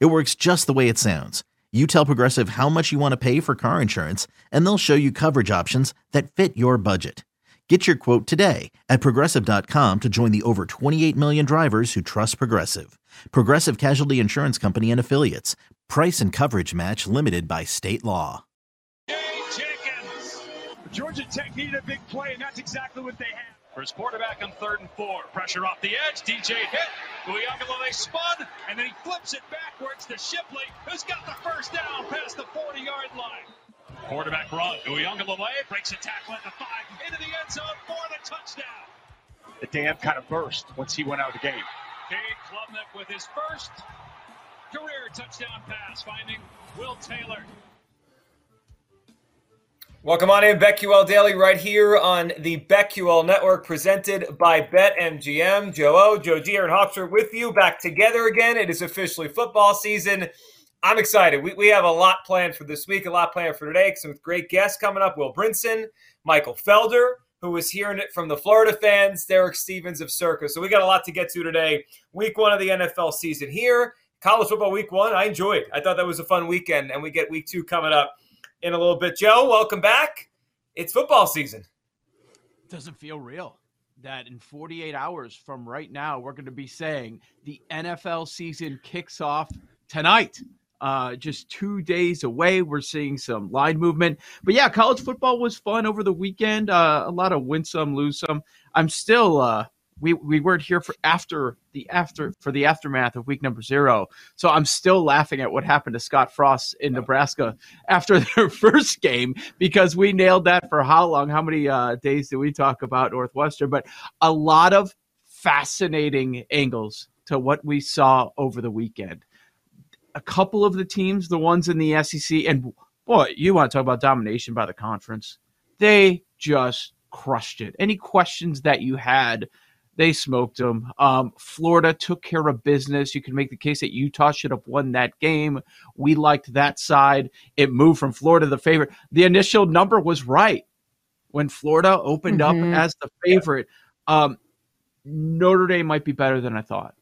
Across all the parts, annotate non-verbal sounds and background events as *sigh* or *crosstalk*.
It works just the way it sounds. You tell Progressive how much you want to pay for car insurance, and they'll show you coverage options that fit your budget. Get your quote today at progressive.com to join the over 28 million drivers who trust Progressive. Progressive Casualty Insurance Company and Affiliates. Price and coverage match limited by state law. Jenkins. Georgia Tech needed a big play, and that's exactly what they had. For his quarterback on third and four. Pressure off the edge. DJ hit. Uiagalelei spun, and then he flips it backwards to Shipley, who's got the first down past the 40-yard line. Quarterback run. Uiagalelei breaks a tackle at the five, into the end zone for the touchdown. The dam kind of burst once he went out of the game. Cade Klubnik with his first career touchdown pass, finding Will Taylor. Welcome on in, BetQL Daily, right here on the BetQL Network, presented by BetMGM. Joe O, Joe G, Aaron Hawksworth with you, back together again. It is officially football season. I'm excited. We, we have a lot planned for this week, a lot planned for today. Some great guests coming up. Will Brinson, Michael Felder, who was hearing it from the Florida fans, Derek Stevens of Circa. So we got a lot to get to today. Week one of the NFL season here. College football week one, I enjoyed. I thought that was a fun weekend, and we get week two coming up in a little bit. Joe, welcome back. It's football season. Doesn't feel real that in 48 hours from right now, we're going to be saying the NFL season kicks off tonight. Uh, just two days away. We're seeing some line movement. But yeah, college football was fun over the weekend. Uh, a lot of win some, lose some. I'm still uh, we we weren't here for after the after for the aftermath of week number zero. So I'm still laughing at what happened to Scott Frost in Nebraska after *laughs* their first game because we nailed that for how long? How many uh, days did we talk about Northwestern? But a lot of fascinating angles to what we saw over the weekend. A couple of the teams, the ones in the SEC, and boy, you want to talk about domination by the conference? They just crushed it. Any questions that you had they smoked them. Um, Florida took care of business. You can make the case that Utah should have won that game. We liked that side. It moved from Florida the favorite. The initial number was right when Florida opened mm-hmm. up as the favorite. Um, Notre Dame might be better than I thought.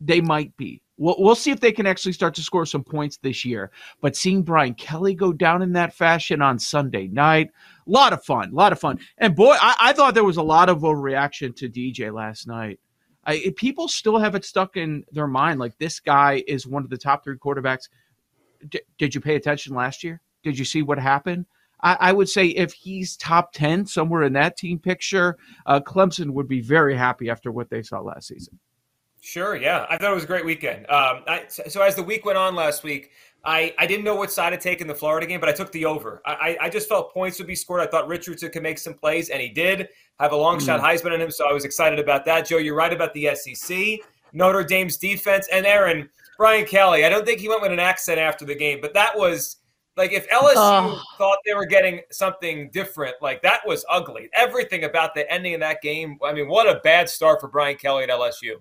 They might be. We'll, we'll see if they can actually start to score some points this year. But seeing Brian Kelly go down in that fashion on Sunday night, a lot of fun, a lot of fun. And boy, I, I thought there was a lot of overreaction to DJ last night. I, people still have it stuck in their mind like this guy is one of the top three quarterbacks. D- did you pay attention last year? Did you see what happened? I, I, would say if he's top 10 somewhere in that team picture, uh, Clemson would be very happy after what they saw last season. Sure, yeah. I thought it was a great weekend. Um, I, so as the week went on last week, I, I didn't know what side to take in the Florida game, but I took the over. I, I just felt points would be scored. I thought Richardson could make some plays, and he did. Have a long mm. shot Heisman in him, so I was excited about that. Joe, you're right about the SEC, Notre Dame's defense, and Aaron Brian Kelly. I don't think he went with an accent after the game, but that was like if LSU oh. thought they were getting something different, like that was ugly. Everything about the ending of that game. I mean, what a bad start for Brian Kelly at LSU.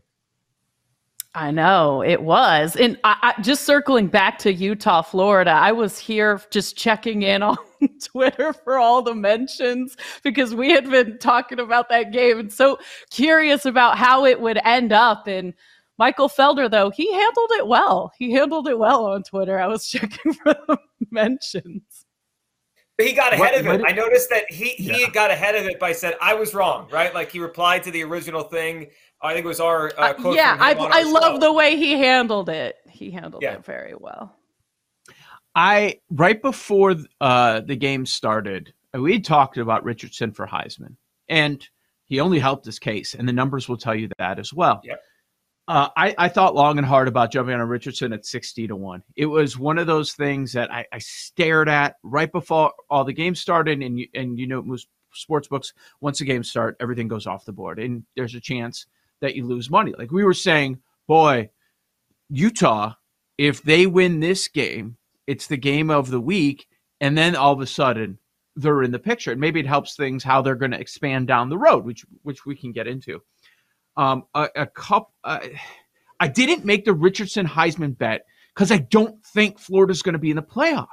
I know it was. And I, I, just circling back to Utah, Florida, I was here just checking in *laughs* on Twitter for all the mentions because we had been talking about that game and so curious about how it would end up. And Michael Felder, though, he handled it well. He handled it well on Twitter. I was *laughs* checking for the *laughs* mentions. He got ahead what, of it. I noticed that he he yeah. got ahead of it by said I was wrong, right? Like he replied to the original thing I think it was our uh, uh, yeah. I I love the way he handled it. He handled yeah. it very well. I right before uh, the game started, we talked about Richardson for Heisman, and he only helped his case, and the numbers will tell you that as well. Yep. Uh, I, I, thought long and hard about jumping on Richardson at 60 to 1. It was one of those things that I, I stared at right before all the games started. And you, and you know, most sports books, once the games start, everything goes off the board. And there's a chance that you lose money. Like we were saying, boy, Utah if they win this game, it's the game of the week, and then all of a sudden they're in the picture. And maybe it helps things how they're going to expand down the road, which which we can get into. Um, a, a cup. Uh, I didn't make the Richardson Heisman bet because I don't think Florida's going to be in the playoff,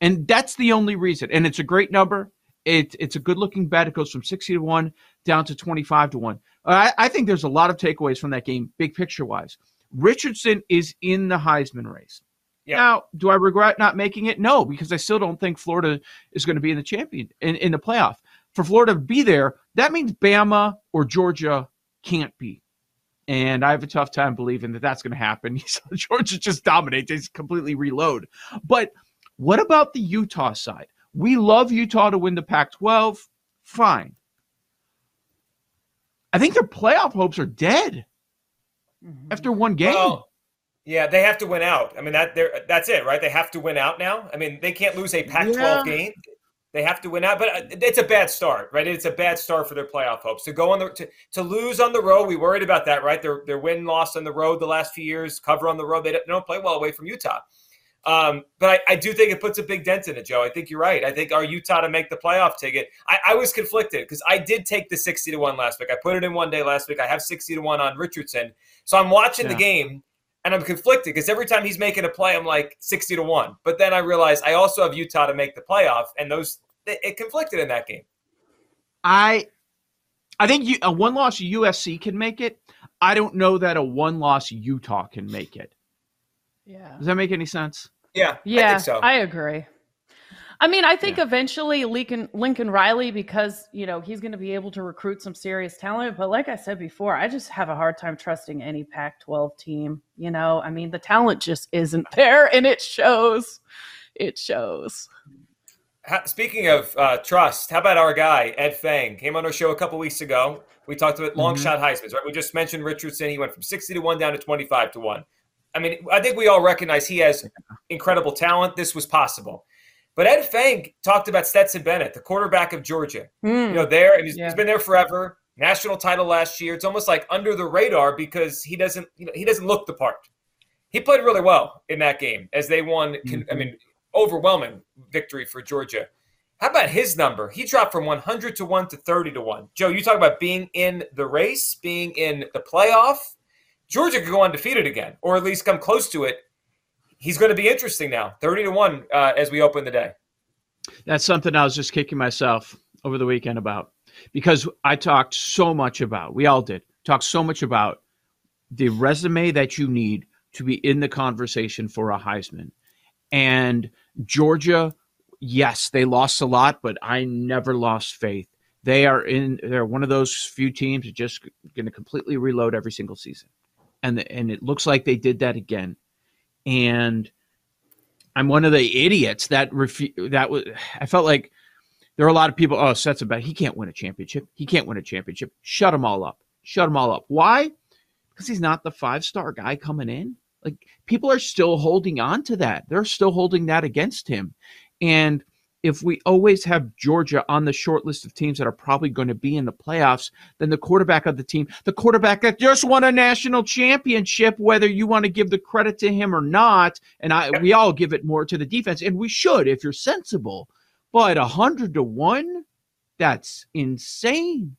and that's the only reason. And it's a great number. It, it's a good looking bet. It goes from sixty to one down to twenty five to one. I, I think there's a lot of takeaways from that game, big picture wise. Richardson is in the Heisman race. Yeah. Now, do I regret not making it? No, because I still don't think Florida is going to be in the champion in, in the playoff. For Florida to be there, that means Bama or Georgia can't be. And I have a tough time believing that that's going to happen. *laughs* Georgia just dominates, they completely reload. But what about the Utah side? We love Utah to win the Pac 12. Fine. I think their playoff hopes are dead mm-hmm. after one game. Well, yeah, they have to win out. I mean that that's it, right? They have to win out now. I mean, they can't lose a Pac-12 yeah. game. They have to win out, but uh, it's a bad start, right? It's a bad start for their playoff hopes. To go on the to, to lose on the road, we worried about that, right? Their their win loss on the road the last few years, cover on the road. They don't, they don't play well away from Utah. Um, but I, I, do think it puts a big dent in it, Joe. I think you're right. I think our Utah to make the playoff ticket. I, I was conflicted because I did take the 60 to 1 last week. I put it in one day last week. I have 60 to 1 on Richardson. So I'm watching yeah. the game and I'm conflicted because every time he's making a play, I'm like 60 to 1. But then I realize I also have Utah to make the playoff, and those it, it conflicted in that game. I I think you, a one loss USC can make it. I don't know that a one loss Utah can make it. Yeah. Does that make any sense? Yeah. Yeah. I, so. I agree. I mean, I think yeah. eventually Lincoln Lincoln Riley, because you know he's going to be able to recruit some serious talent. But like I said before, I just have a hard time trusting any Pac-12 team. You know, I mean, the talent just isn't *laughs* there, and it shows. It shows. Speaking of uh, trust, how about our guy Ed Feng? Came on our show a couple weeks ago. We talked about long mm-hmm. shot Heisman's, right? We just mentioned Richardson. He went from sixty to one down to twenty-five to one. I mean, I think we all recognize he has incredible talent. This was possible. But Ed Feng talked about Stetson Bennett, the quarterback of Georgia. Mm. You know, there and he's, yeah. he's been there forever. National title last year. It's almost like under the radar because he doesn't, you know, he doesn't look the part. He played really well in that game as they won. Mm-hmm. I mean, overwhelming victory for Georgia. How about his number? He dropped from 100 to 1 to 30 to 1. Joe, you talk about being in the race, being in the playoff. Georgia could go undefeated again, or at least come close to it he's going to be interesting now, thirty to one uh, as we open the day. That's something I was just kicking myself over the weekend about because I talked so much about. We all did talk so much about the resume that you need to be in the conversation for a Heisman, and Georgia. Yes, they lost a lot, but I never lost faith. They are in. They're one of those few teams just going to completely reload every single season, and the, and it looks like they did that again and I'm one of the idiots that refu- that was I felt like there are a lot of people. Oh, sets about he can't win a championship. He can't win a championship. Shut them all up. Shut them all up. Why? Because he's not the five star guy coming in. Like people are still holding on to that. They're still holding that against him, and if we always have Georgia on the short list of teams that are probably going to be in the playoffs, then the quarterback of the team, the quarterback that just won a national championship, whether you want to give the credit to him or not, and I we all give it more to the defense, and we should if you're sensible. But a hundred to one, that's insane.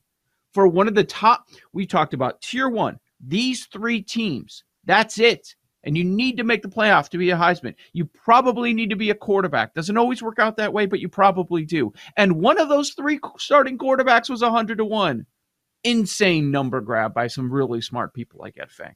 For one of the top, we talked about tier one, these three teams. That's it and you need to make the playoff to be a Heisman. You probably need to be a quarterback. Doesn't always work out that way, but you probably do. And one of those three starting quarterbacks was 100 to 1. Insane number grab by some really smart people like Ed Feng.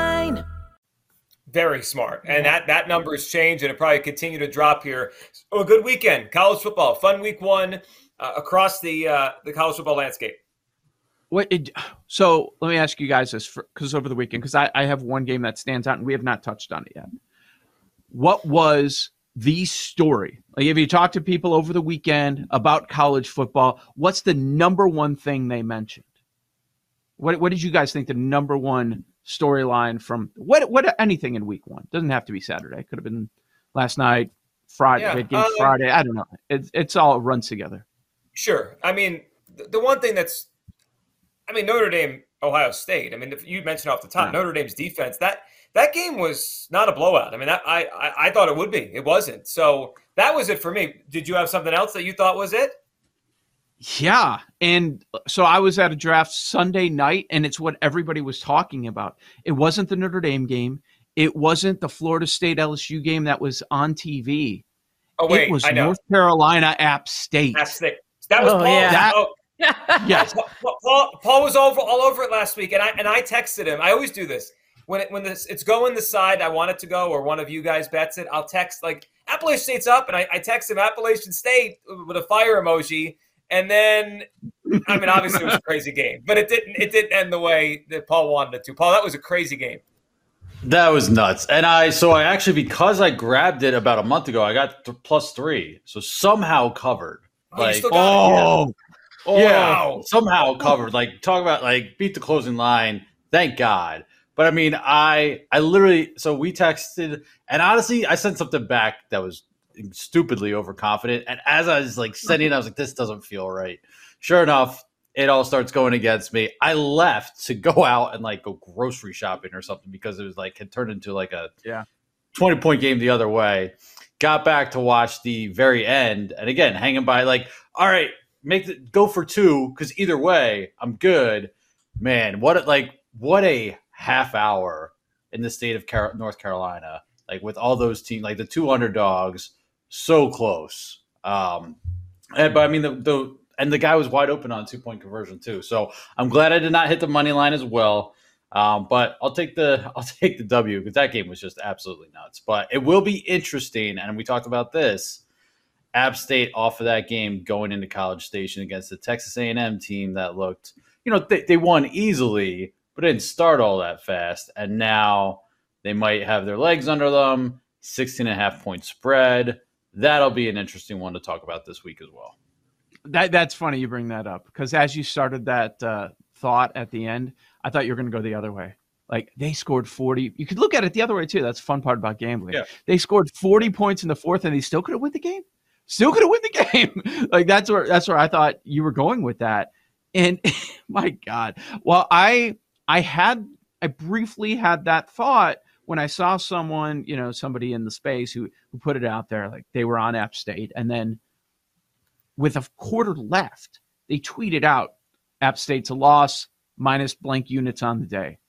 Very smart. And that, that number has changed and it probably continue to drop here. So a good weekend. College football. Fun week one uh, across the uh, the college football landscape. What it, so let me ask you guys this because over the weekend, because I, I have one game that stands out and we have not touched on it yet. what was the story? Like if you talk to people over the weekend about college football, what's the number one thing they mentioned? What what did you guys think the number one storyline from what what anything in week one? Doesn't have to be Saturday. Could have been last night, Friday, yeah, game uh, Friday. I don't know. It's it's all runs together. Sure. I mean, the, the one thing that's, I mean, Notre Dame, Ohio State. I mean, if you mentioned off the top, yeah. Notre Dame's defense that that game was not a blowout. I mean, that, I, I I thought it would be. It wasn't. So that was it for me. Did you have something else that you thought was it? Yeah. And uh, so I was at a draft Sunday night, and it's what everybody was talking about. It wasn't the Notre Dame game. It wasn't the Florida State LSU game that was on TV. Oh, wait. It was North Carolina App State. App State. That was oh, Paul. Yeah. That, oh. *laughs* yes. Paul, Paul was over all over it last week, and I and I texted him. I always do this when it, when this it's going the side I want it to go, or one of you guys bets it. I'll text like Appalachian State's up, and I, I text him Appalachian State with a fire emoji, and then I mean obviously it was a crazy game, but it didn't it didn't end the way that Paul wanted it to. Paul, that was a crazy game. That was nuts. And I, so I actually, because I grabbed it about a month ago, I got th- plus three. So somehow covered. Oh, like, oh, oh, yeah, oh, somehow covered. Like, talk about like beat the closing line. Thank God. But I mean, I, I literally, so we texted, and honestly, I sent something back that was stupidly overconfident. And as I was like sending, I mm-hmm. was like, this doesn't feel right. Sure enough, it all starts going against me. I left to go *laughs* out and like go grocery shopping or something because it was like had turned into like a yeah 20 point game the other way. Got back to watch the very end and again hanging by like all right, make the go for two because either way I'm good. Man, what like what a half hour in the state of Car- North Carolina, like with all those teams, like the two underdogs, so close. Um, and, but I mean the the and the guy was wide open on two point conversion too. So I'm glad I did not hit the money line as well. Um, but I'll take the *laughs* I'll take the W because that game was just absolutely nuts. But it will be interesting, and we talked about this. App State off of that game going into College Station against the Texas A&M team that looked, you know, they, they won easily, but didn't start all that fast, and now they might have their legs under them. 16 and a half point spread. That'll be an interesting one to talk about this week as well. That that's funny you bring that up because as you started that uh, thought at the end, I thought you were going to go the other way. Like they scored 40. You could look at it the other way too. That's the fun part about gambling. Yeah. They scored 40 points in the fourth and they still could have won the game. Still could have won the *laughs* game. like that's where that's where I thought you were going with that. And *laughs* my God. Well, I I had I briefly had that thought when I saw someone, you know, somebody in the space who who put it out there, like they were on App State, and then with a quarter left, they tweeted out App State's a loss minus blank units on the day.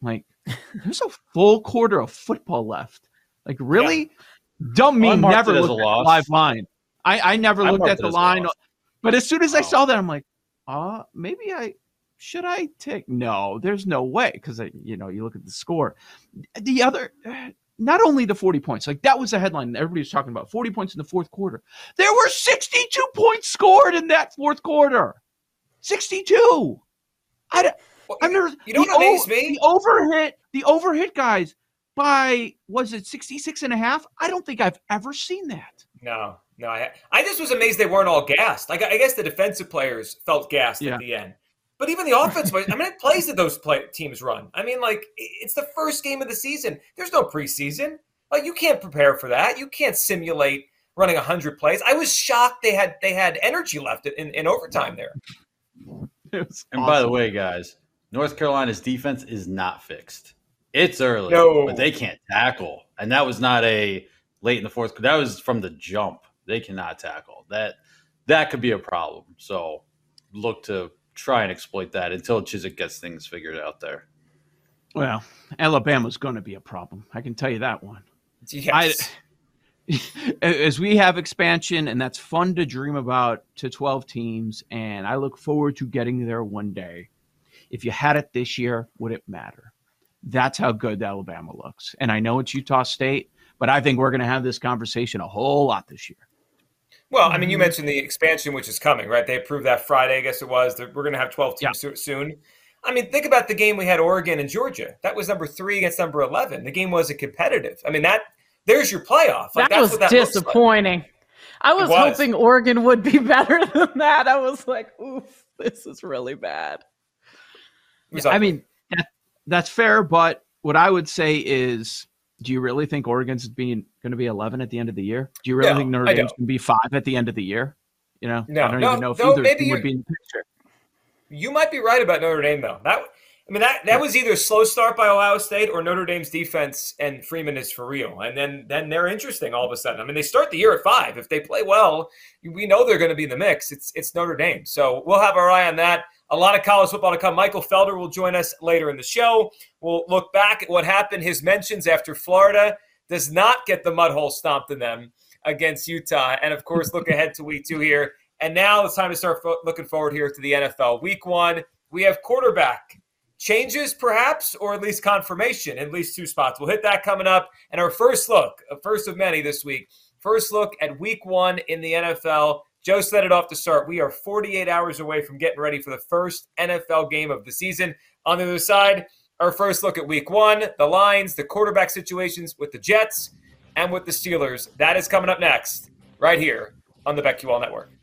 Like, *laughs* there's a full quarter of football left. Like, really? Yeah. Don't mean well, never looked at the live line. I, I never I looked at the line. But as soon as I saw that, I'm like, uh, maybe I should I take no, there's no way because you know, you look at the score. The other eh, not only the 40 points, like that was the headline everybody was talking about 40 points in the fourth quarter. There were 62 points scored in that fourth quarter. 62. I don't, I've never, you don't amaze me. The overhit, the overhit guys by, was it 66 and a half? I don't think I've ever seen that. No, no. I, I just was amazed they weren't all gassed. Like, I guess the defensive players felt gassed yeah. at the end. But even the offense, I mean, it plays that those play, teams run. I mean, like it's the first game of the season. There's no preseason. Like you can't prepare for that. You can't simulate running hundred plays. I was shocked they had they had energy left in, in overtime there. and awesome. by the way, guys, North Carolina's defense is not fixed. It's early, no. but they can't tackle, and that was not a late in the fourth. That was from the jump. They cannot tackle. That that could be a problem. So look to try and exploit that until Chizik gets things figured out there. Well, Alabama's going to be a problem. I can tell you that one. Yes. *laughs* I, as we have expansion, and that's fun to dream about to 12 teams, and I look forward to getting there one day. If you had it this year, would it matter? That's how good Alabama looks. And I know it's Utah State, but I think we're going to have this conversation a whole lot this year. Well, I mean, you mm-hmm. mentioned the expansion, which is coming, right? They approved that Friday, I guess it was. We're going to have 12 teams yeah. soon. I mean, think about the game we had Oregon and Georgia. That was number three against number 11. The game wasn't competitive. I mean, that there's your playoff. Like, that was that disappointing. Like. I was, was, hoping Oregon would be *laughs* better than that. I was like, oof, this is really bad. Yeah, I mean, that, that's fair, but what I would say is, do you really think Oregon's being going to be 11 at the end of the year? Do you really no, think Notre Dame's going to be five at the end of the year? You know, no, I don't no, even know if either would be in the picture. You might be right about Notre Dame, though. That I mean, that that was either a slow start by Ohio State or Notre Dame's defense and Freeman is for real. And then then they're interesting all of a sudden. I mean, they start the year at five. If they play well, we know they're going to be in the mix. It's it's Notre Dame. So we'll have our eye on that. A lot of college football to come. Michael Felder will join us later in the show. We'll look back at what happened, his mentions after Florida does not get the mud hole stomped in them against Utah. And of course, look ahead to week two here. And now it's time to start fo- looking forward here to the NFL. Week one, we have quarterback changes, perhaps, or at least confirmation at least two spots. We'll hit that coming up. And our first look, a first of many this week, first look at week one in the NFL. Joe set it off to start. We are 48 hours away from getting ready for the first NFL game of the season. On the other side, our first look at week one, the lines, the quarterback situations with the Jets and with the Steelers. That is coming up next, right here on the BetQL Network.